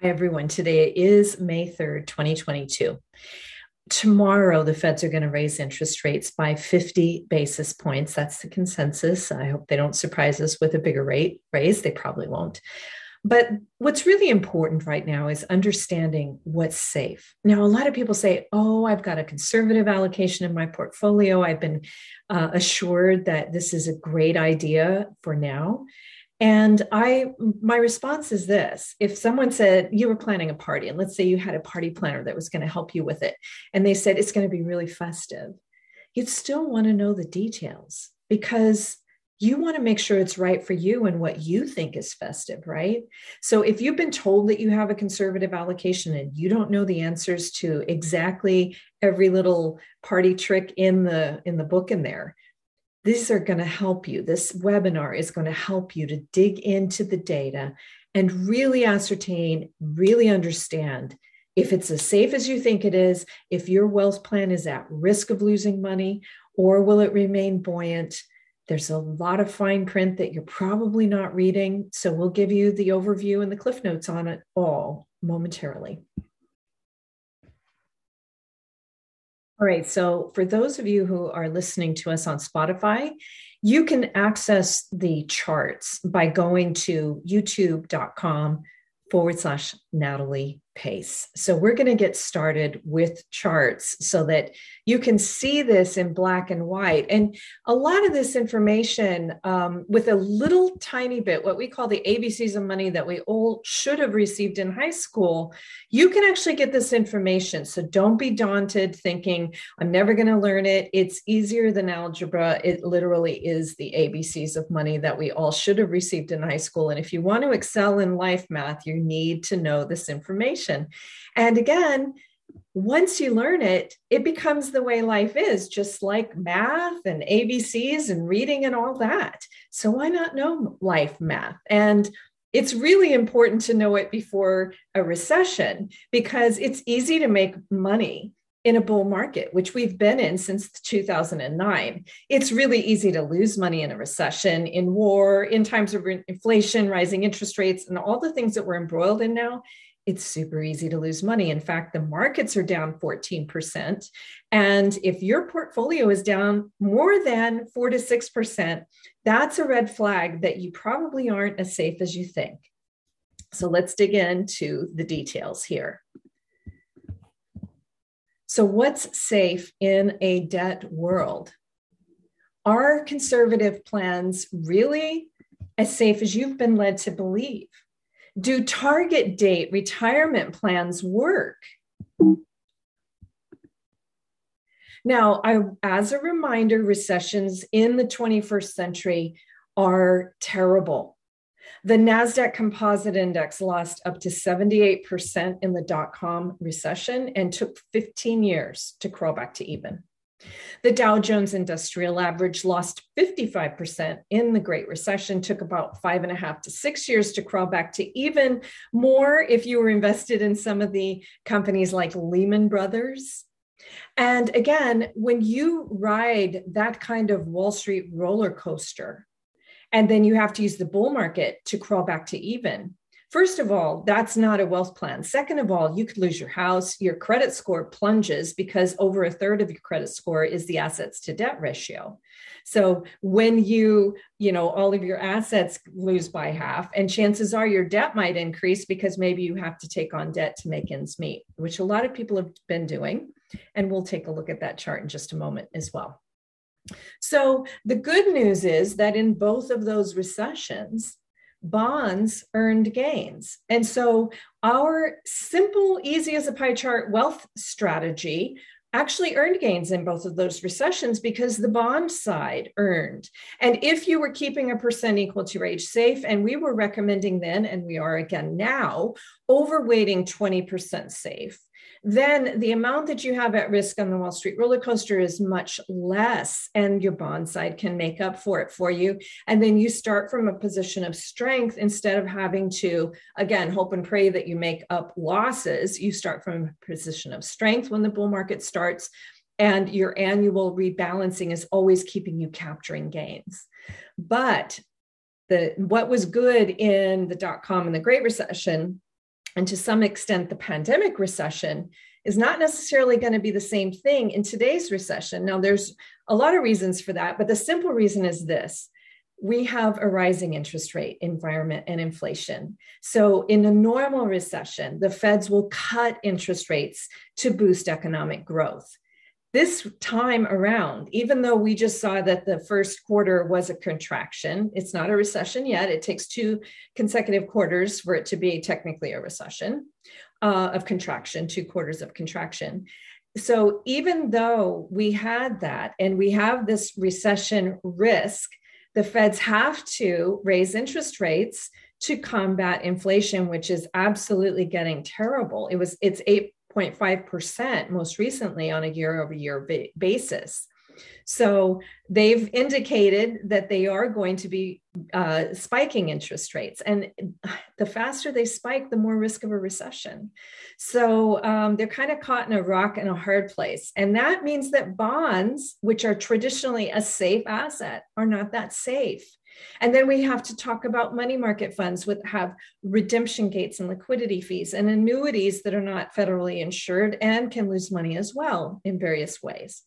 Hi, everyone. Today is May 3rd, 2022. Tomorrow, the feds are going to raise interest rates by 50 basis points. That's the consensus. I hope they don't surprise us with a bigger rate raise. They probably won't. But what's really important right now is understanding what's safe. Now, a lot of people say, Oh, I've got a conservative allocation in my portfolio. I've been uh, assured that this is a great idea for now. And I, my response is this if someone said you were planning a party, and let's say you had a party planner that was going to help you with it, and they said it's going to be really festive, you'd still want to know the details because you want to make sure it's right for you and what you think is festive, right? So if you've been told that you have a conservative allocation and you don't know the answers to exactly every little party trick in the in the book in there, these are going to help you. This webinar is going to help you to dig into the data and really ascertain, really understand if it's as safe as you think it is, if your wealth plan is at risk of losing money, or will it remain buoyant? There's a lot of fine print that you're probably not reading. So we'll give you the overview and the cliff notes on it all momentarily. All right. So, for those of you who are listening to us on Spotify, you can access the charts by going to youtube.com forward slash Natalie pace. So we're going to get started with charts so that you can see this in black and white. And a lot of this information, um, with a little tiny bit, what we call the ABCs of money that we all should have received in high school, you can actually get this information. So don't be daunted thinking, I'm never going to learn it. It's easier than algebra. It literally is the ABCs of money that we all should have received in high school. And if you want to excel in life math, you need to know this information information. And again, once you learn it, it becomes the way life is, just like math and ABCs and reading and all that. So why not know life math? And it's really important to know it before a recession because it's easy to make money in a bull market, which we've been in since 2009. It's really easy to lose money in a recession, in war, in times of inflation, rising interest rates, and all the things that we're embroiled in now it's super easy to lose money. In fact, the markets are down 14%. And if your portfolio is down more than 4 to 6%, that's a red flag that you probably aren't as safe as you think. So let's dig into the details here. So, what's safe in a debt world? Are conservative plans really as safe as you've been led to believe? Do target date retirement plans work? Now, I, as a reminder, recessions in the 21st century are terrible. The NASDAQ Composite Index lost up to 78% in the dot com recession and took 15 years to crawl back to even. The Dow Jones Industrial Average lost 55% in the Great Recession, took about five and a half to six years to crawl back to even more if you were invested in some of the companies like Lehman Brothers. And again, when you ride that kind of Wall Street roller coaster, and then you have to use the bull market to crawl back to even, First of all, that's not a wealth plan. Second of all, you could lose your house. Your credit score plunges because over a third of your credit score is the assets to debt ratio. So when you, you know, all of your assets lose by half, and chances are your debt might increase because maybe you have to take on debt to make ends meet, which a lot of people have been doing. And we'll take a look at that chart in just a moment as well. So the good news is that in both of those recessions, bonds earned gains. And so our simple, easy as a pie chart wealth strategy actually earned gains in both of those recessions because the bond side earned. And if you were keeping a percent equal to your age safe, and we were recommending then, and we are again now, overweighting 20% safe, then the amount that you have at risk on the Wall Street roller coaster is much less, and your bond side can make up for it for you. And then you start from a position of strength instead of having to, again, hope and pray that you make up losses. You start from a position of strength when the bull market starts, and your annual rebalancing is always keeping you capturing gains. But the what was good in the dot com and the Great Recession and to some extent the pandemic recession is not necessarily going to be the same thing in today's recession. Now, there's a lot of reasons for that, but the simple reason is this we have a rising interest rate environment and inflation. So, in a normal recession, the feds will cut interest rates to boost economic growth. This time around, even though we just saw that the first quarter was a contraction, it's not a recession yet. It takes two consecutive quarters for it to be technically a recession uh, of contraction, two quarters of contraction. So, even though we had that and we have this recession risk, the feds have to raise interest rates to combat inflation which is absolutely getting terrible it was it's 8.5% most recently on a year over year basis so they've indicated that they are going to be uh, spiking interest rates. And the faster they spike, the more risk of a recession. So um, they're kind of caught in a rock and a hard place. And that means that bonds, which are traditionally a safe asset, are not that safe. And then we have to talk about money market funds with have redemption gates and liquidity fees and annuities that are not federally insured and can lose money as well in various ways.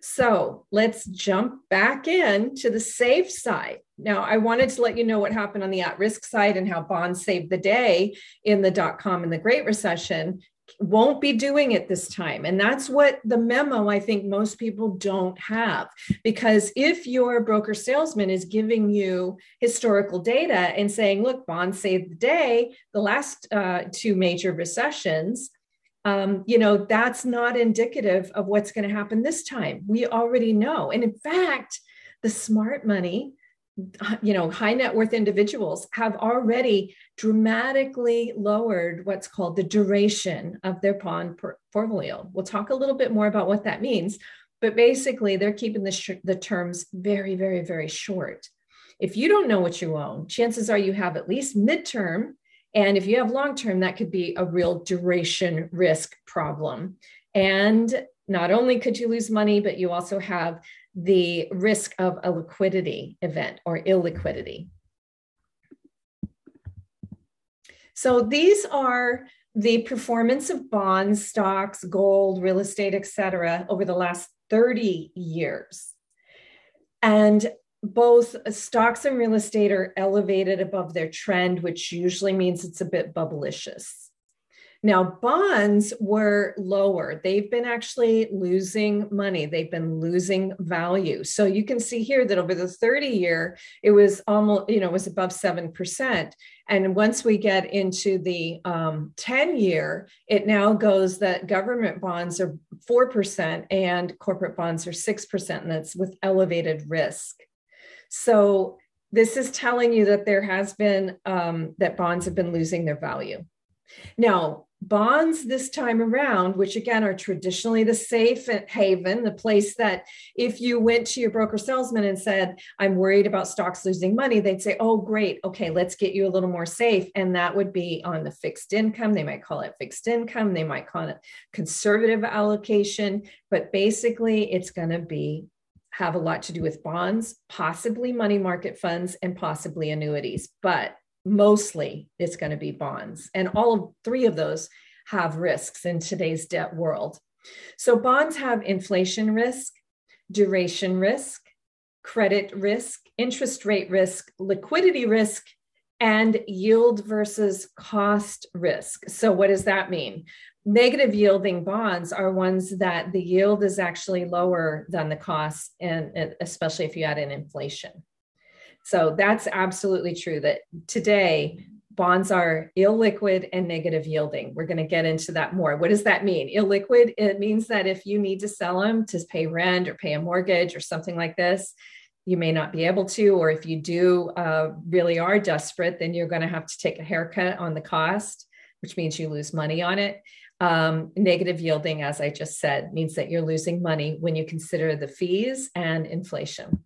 So let's jump back in to the safe side. Now, I wanted to let you know what happened on the at risk side and how bonds saved the day in the dot com and the Great Recession. Won't be doing it this time. And that's what the memo I think most people don't have. Because if your broker salesman is giving you historical data and saying, look, bonds saved the day, the last uh, two major recessions, um, you know, that's not indicative of what's going to happen this time. We already know. And in fact, the smart money, you know, high net worth individuals have already dramatically lowered what's called the duration of their bond portfolio. We'll talk a little bit more about what that means, but basically, they're keeping the, sh- the terms very, very, very short. If you don't know what you own, chances are you have at least midterm and if you have long term, that could be a real duration risk problem. And not only could you lose money, but you also have the risk of a liquidity event or illiquidity. So these are the performance of bonds, stocks, gold, real estate, et cetera, over the last 30 years. And both stocks and real estate are elevated above their trend, which usually means it's a bit bubblicious. Now, bonds were lower. They've been actually losing money. They've been losing value. So you can see here that over the 30 year, it was almost, you know, was above 7%. And once we get into the um, 10 year, it now goes that government bonds are 4% and corporate bonds are 6%. And that's with elevated risk. So this is telling you that there has been um, that bonds have been losing their value. Now, bonds this time around, which again are traditionally the safe haven, the place that if you went to your broker salesman and said, I'm worried about stocks losing money, they'd say, Oh, great. Okay, let's get you a little more safe. And that would be on the fixed income. They might call it fixed income, they might call it conservative allocation, but basically it's going to be have a lot to do with bonds, possibly money market funds, and possibly annuities, but mostly it's going to be bonds. And all of three of those have risks in today's debt world. So bonds have inflation risk, duration risk, credit risk, interest rate risk, liquidity risk, and yield versus cost risk. So, what does that mean? negative yielding bonds are ones that the yield is actually lower than the cost and especially if you add in inflation so that's absolutely true that today bonds are illiquid and negative yielding. We're going to get into that more. What does that mean? Illiquid it means that if you need to sell them to pay rent or pay a mortgage or something like this you may not be able to or if you do uh, really are desperate then you're going to have to take a haircut on the cost which means you lose money on it. Um, negative yielding, as I just said, means that you're losing money when you consider the fees and inflation.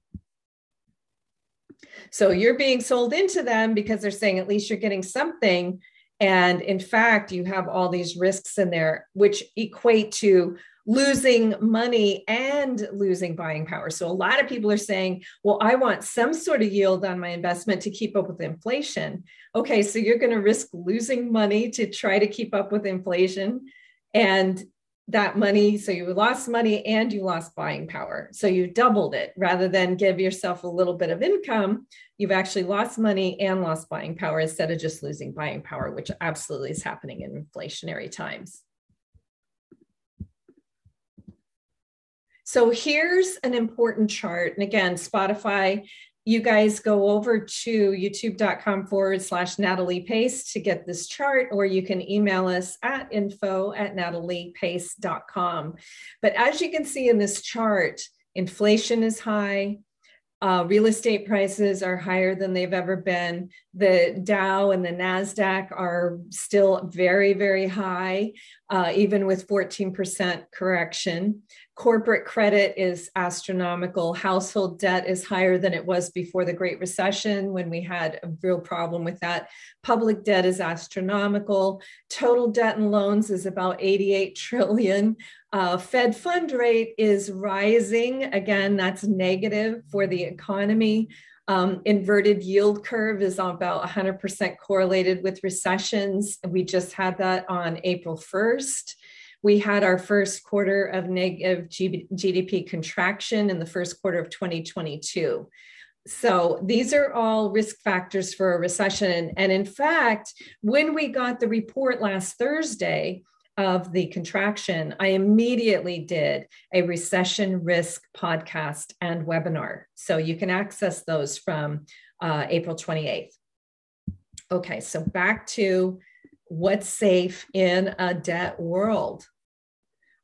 So you're being sold into them because they're saying at least you're getting something. And in fact, you have all these risks in there, which equate to losing money and losing buying power. So a lot of people are saying, well, I want some sort of yield on my investment to keep up with inflation. Okay, so you're going to risk losing money to try to keep up with inflation. And that money, so you lost money and you lost buying power. So you doubled it rather than give yourself a little bit of income. You've actually lost money and lost buying power instead of just losing buying power, which absolutely is happening in inflationary times. So here's an important chart. And again, Spotify, you guys go over to youtube.com forward slash Natalie Pace to get this chart, or you can email us at info at nataliepace.com. But as you can see in this chart, inflation is high, uh, real estate prices are higher than they've ever been. The Dow and the NASDAQ are still very, very high, uh, even with 14% correction. Corporate credit is astronomical. Household debt is higher than it was before the Great Recession when we had a real problem with that. Public debt is astronomical. Total debt and loans is about 88 trillion. Uh, Fed fund rate is rising. Again, that's negative for the economy. Um, inverted yield curve is about 100% correlated with recessions. We just had that on April 1st. We had our first quarter of negative GDP contraction in the first quarter of 2022. So these are all risk factors for a recession. And in fact, when we got the report last Thursday, of the contraction, I immediately did a recession risk podcast and webinar. So you can access those from uh, April 28th. Okay, so back to what's safe in a debt world.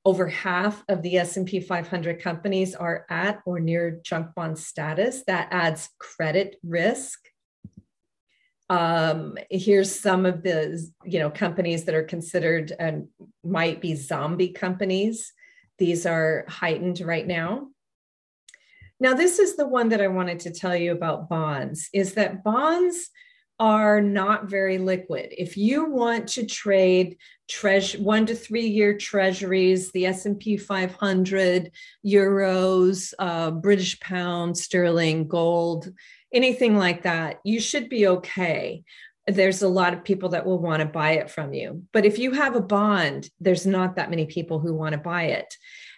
Over half of the S&P 500 companies are at or near junk bond status. That adds credit risk um, here's some of the you know companies that are considered and might be zombie companies. These are heightened right now. Now this is the one that i wanted to tell you about bonds is that bonds are not very liquid. If you want to trade treasure one to three year treasuries the s&p 500 euros uh, british pound sterling gold anything like that, you should be okay. There's a lot of people that will want to buy it from you. But if you have a bond, there's not that many people who want to buy it.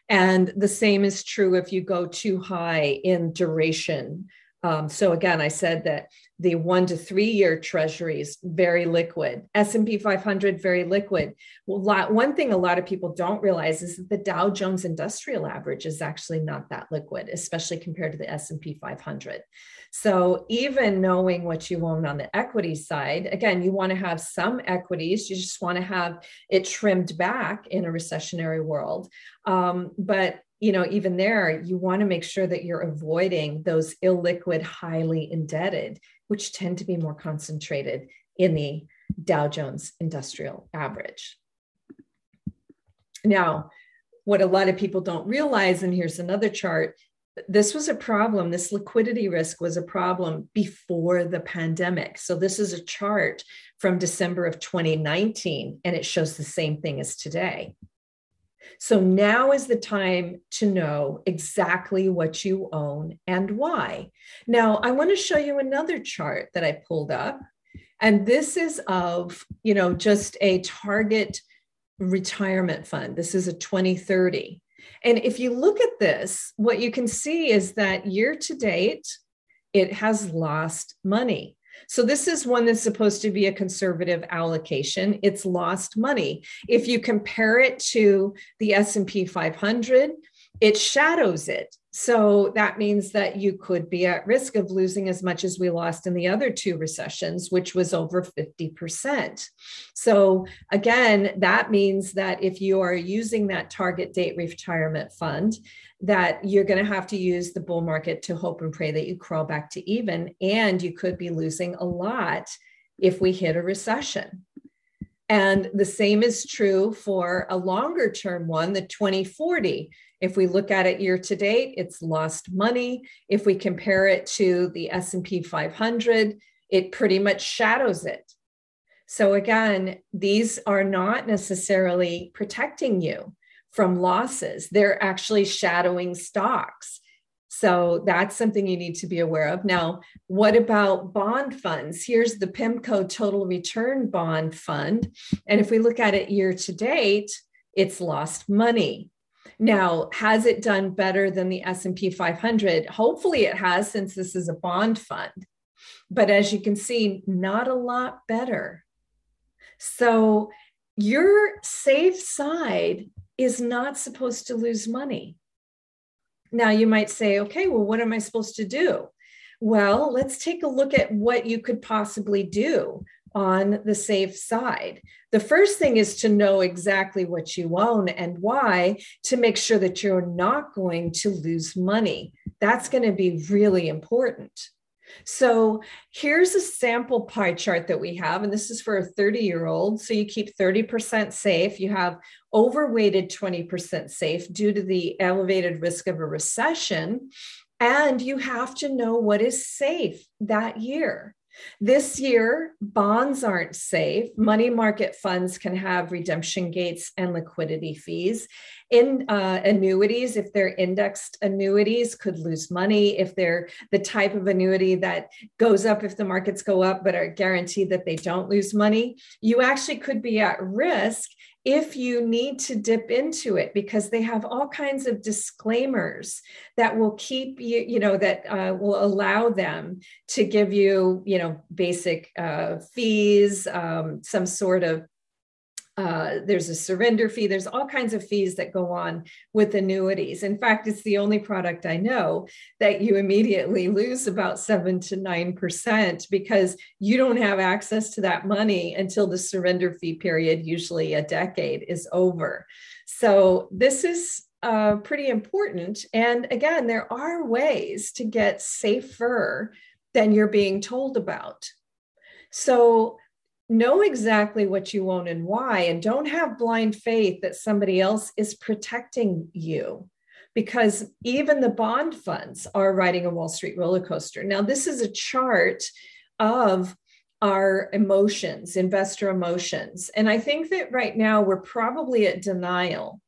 And the same is true if you go too high in duration. Um, so again, I said that the one to three year treasuries very liquid. S&p 500 very liquid. Well lot, one thing a lot of people don't realize is that the dow jones industrial average is actually not that liquid especially compared to the s&p 500 so even knowing what you own on the equity side again you want to have some equities you just want to have it trimmed back in a recessionary world. Um, but you know even there you want to make sure that you're avoiding those illiquid highly indebted which tend to be more concentrated in the Dow Jones Industrial Average. Now, what a lot of people don't realize, and here's another chart this was a problem. This liquidity risk was a problem before the pandemic. So, this is a chart from December of 2019, and it shows the same thing as today. So now is the time to know exactly what you own and why. Now, I want to show you another chart that I pulled up. And this is of, you know, just a target retirement fund. This is a 2030. And if you look at this, what you can see is that year to date, it has lost money. So this is one that's supposed to be a conservative allocation. It's lost money. If you compare it to the S&P 500, it shadows it. So that means that you could be at risk of losing as much as we lost in the other two recessions, which was over 50%. So again, that means that if you are using that target date retirement fund, that you're going to have to use the bull market to hope and pray that you crawl back to even. And you could be losing a lot if we hit a recession. And the same is true for a longer term one, the 2040. If we look at it year to date, it's lost money. If we compare it to the S&P 500, it pretty much shadows it. So again, these are not necessarily protecting you from losses. They're actually shadowing stocks. So that's something you need to be aware of. Now, what about bond funds? Here's the PIMCO Total Return Bond Fund. And if we look at it year to date, it's lost money. Now, has it done better than the S&P 500? Hopefully it has since this is a bond fund. But as you can see, not a lot better. So your safe side is not supposed to lose money. Now, you might say, okay, well, what am I supposed to do? Well, let's take a look at what you could possibly do on the safe side. The first thing is to know exactly what you own and why to make sure that you're not going to lose money. That's going to be really important. So here's a sample pie chart that we have, and this is for a 30 year old. So you keep 30% safe. You have overweighted 20% safe due to the elevated risk of a recession. And you have to know what is safe that year. This year, bonds aren't safe. Money market funds can have redemption gates and liquidity fees. In uh, annuities, if they're indexed annuities, could lose money. If they're the type of annuity that goes up if the markets go up, but are guaranteed that they don't lose money, you actually could be at risk if you need to dip into it because they have all kinds of disclaimers that will keep you you know that uh, will allow them to give you you know basic uh, fees um, some sort of uh, there's a surrender fee. There's all kinds of fees that go on with annuities. In fact, it's the only product I know that you immediately lose about seven to nine percent because you don't have access to that money until the surrender fee period, usually a decade, is over. So this is uh, pretty important. And again, there are ways to get safer than you're being told about. So know exactly what you own and why, and don't have blind faith that somebody else is protecting you. Because even the bond funds are riding a Wall Street roller coaster. Now, this is a chart of our emotions, investor emotions. And I think that right now we're probably at denial.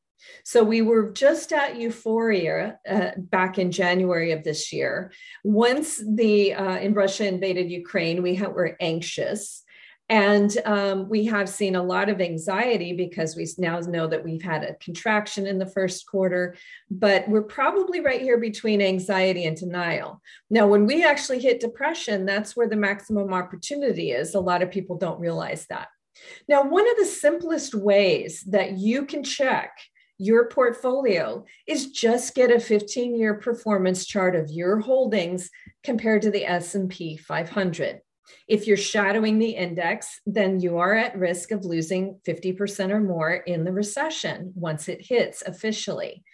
So we were just at euphoria uh, back in January of this year. Once the uh, in Russia invaded Ukraine, we were anxious. And um, we have seen a lot of anxiety because we now know that we've had a contraction in the first quarter, but we're probably right here between anxiety and denial. Now, when we actually hit depression, that's where the maximum opportunity is. A lot of people don't realize that. Now, one of the simplest ways that you can check your portfolio is just get a 15 year performance chart of your holdings compared to the S&P 500. If you're shadowing the index, then you are at risk of losing 50% or more in the recession once it hits officially.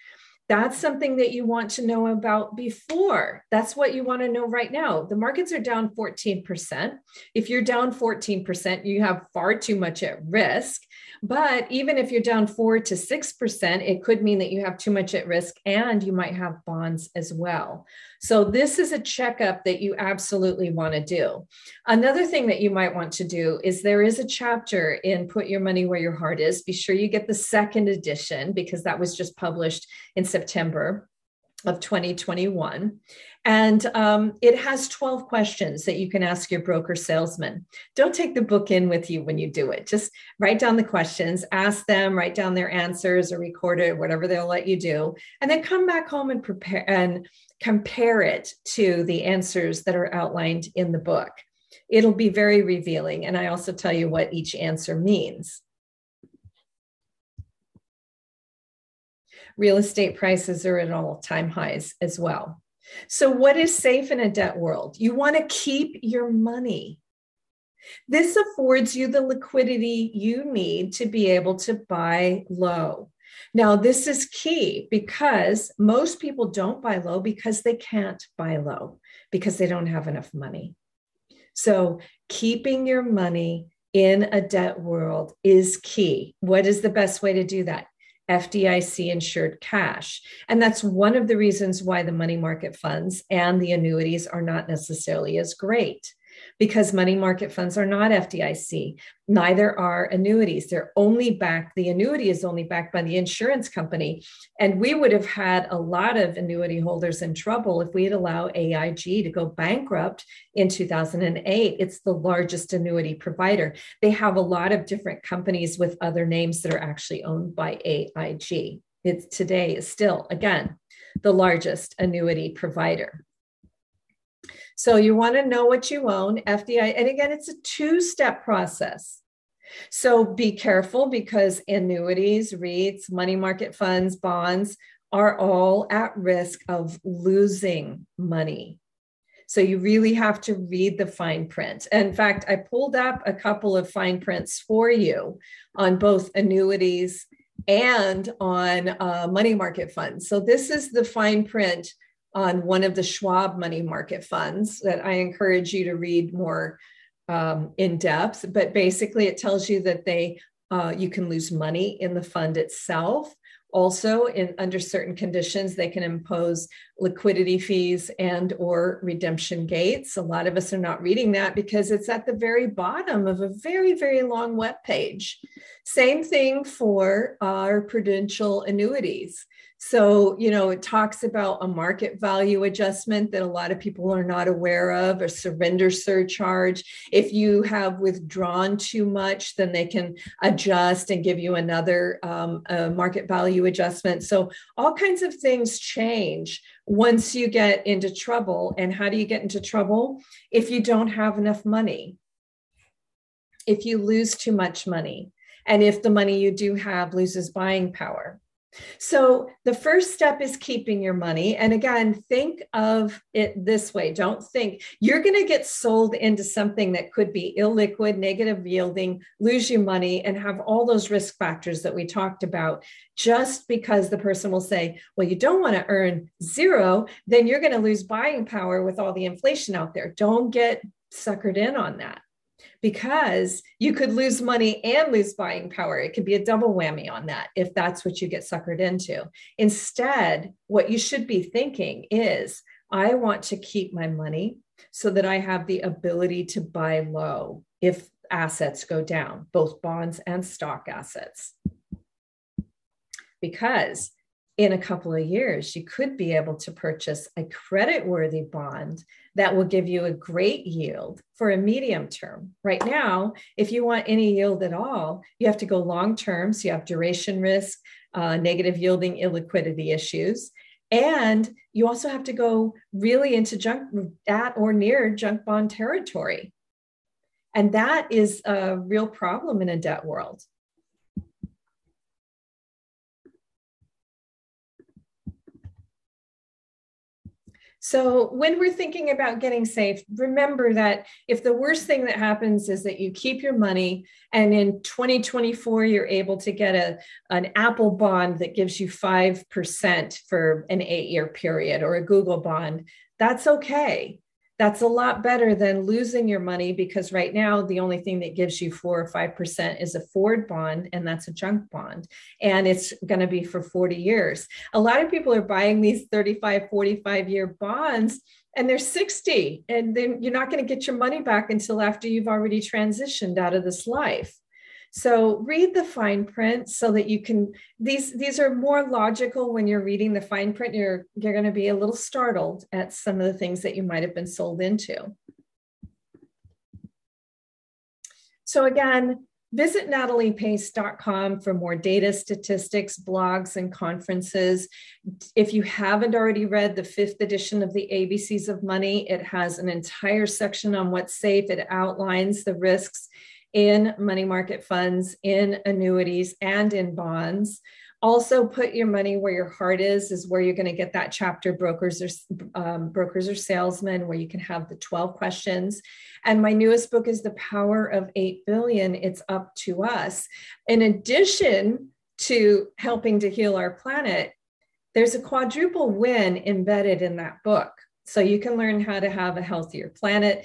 That's something that you want to know about before. That's what you want to know right now. The markets are down 14%. If you're down 14%, you have far too much at risk. But even if you're down 4 to 6%, it could mean that you have too much at risk and you might have bonds as well. So, this is a checkup that you absolutely want to do. Another thing that you might want to do is there is a chapter in Put Your Money Where Your Heart Is. Be sure you get the second edition because that was just published in September of 2021. And um, it has 12 questions that you can ask your broker salesman. Don't take the book in with you when you do it. Just write down the questions, ask them, write down their answers or record it, whatever they'll let you do. And then come back home and prepare and compare it to the answers that are outlined in the book. It'll be very revealing. And I also tell you what each answer means. Real estate prices are at all time highs as well. So, what is safe in a debt world? You want to keep your money. This affords you the liquidity you need to be able to buy low. Now, this is key because most people don't buy low because they can't buy low because they don't have enough money. So, keeping your money in a debt world is key. What is the best way to do that? FDIC insured cash. And that's one of the reasons why the money market funds and the annuities are not necessarily as great because money market funds are not FDIC. Neither are annuities. They're only backed, the annuity is only backed by the insurance company. And we would have had a lot of annuity holders in trouble if we had allowed AIG to go bankrupt in 2008. It's the largest annuity provider. They have a lot of different companies with other names that are actually owned by AIG. It's today is still, again, the largest annuity provider. So you want to know what you own, FDI. And again, it's a two step process. So be careful because annuities, REITs, money market funds, bonds are all at risk of losing money. So you really have to read the fine print. In fact, I pulled up a couple of fine prints for you on both annuities and on uh, money market funds. So this is the fine print on one of the Schwab money market funds that I encourage you to read more um, in depth. But basically, it tells you that they uh, you can lose money in the fund itself. Also, in under certain conditions, they can impose liquidity fees and or redemption gates. A lot of us are not reading that because it's at the very bottom of a very very long web page. Same thing for our prudential annuities. So, you know, it talks about a market value adjustment that a lot of people are not aware of, a surrender surcharge. If you have withdrawn too much, then they can adjust and give you another um, market value adjustment. So, all kinds of things change once you get into trouble. And how do you get into trouble? If you don't have enough money, if you lose too much money, and if the money you do have loses buying power. So the first step is keeping your money. And again, think of it this way. Don't think you're going to get sold into something that could be illiquid, negative yielding, lose you money, and have all those risk factors that we talked about just because the person will say, well, you don't want to earn zero, then you're going to lose buying power with all the inflation out there. Don't get suckered in on that because you could lose money and lose buying power. It could be a double whammy on that if that's what you get suckered into. Instead, what you should be thinking is I want to keep my money so that I have the ability to buy low if assets go down, both bonds and stock assets. Because in a couple of years, you could be able to purchase a credit worthy bond that will give you a great yield for a medium term. Right now, if you want any yield at all, you have to go long term. So you have duration risk, uh, negative yielding illiquidity issues. And you also have to go really into junk at or near junk bond territory. And that is a real problem in a debt world. So, when we're thinking about getting safe, remember that if the worst thing that happens is that you keep your money and in 2024 you're able to get a, an Apple bond that gives you 5% for an eight year period or a Google bond, that's okay that's a lot better than losing your money because right now the only thing that gives you four or five percent is a Ford bond, and that's a junk bond, and it's going to be for 40 years. A lot of people are buying these 35, 45 year bonds. And they're 60, and then you're not going to get your money back until after you've already transitioned out of this life. So read the fine print so that you can these these are more logical when you're reading the fine print you're you're going to be a little startled at some of the things that you might have been sold into. So again, visit nataliepace.com for more data, statistics, blogs, and conferences. If you haven't already read the fifth edition of the ABCs of Money, it has an entire section on what's safe. It outlines the risks in money market funds, in annuities, and in bonds. Also, put your money where your heart is, is where you're going to get that chapter brokers or um, brokers or salesmen, where you can have the 12 questions. And my newest book is The Power of 8 Billion. It's up to us. In addition to helping to heal our planet, there's a quadruple win embedded in that book. So you can learn how to have a healthier planet.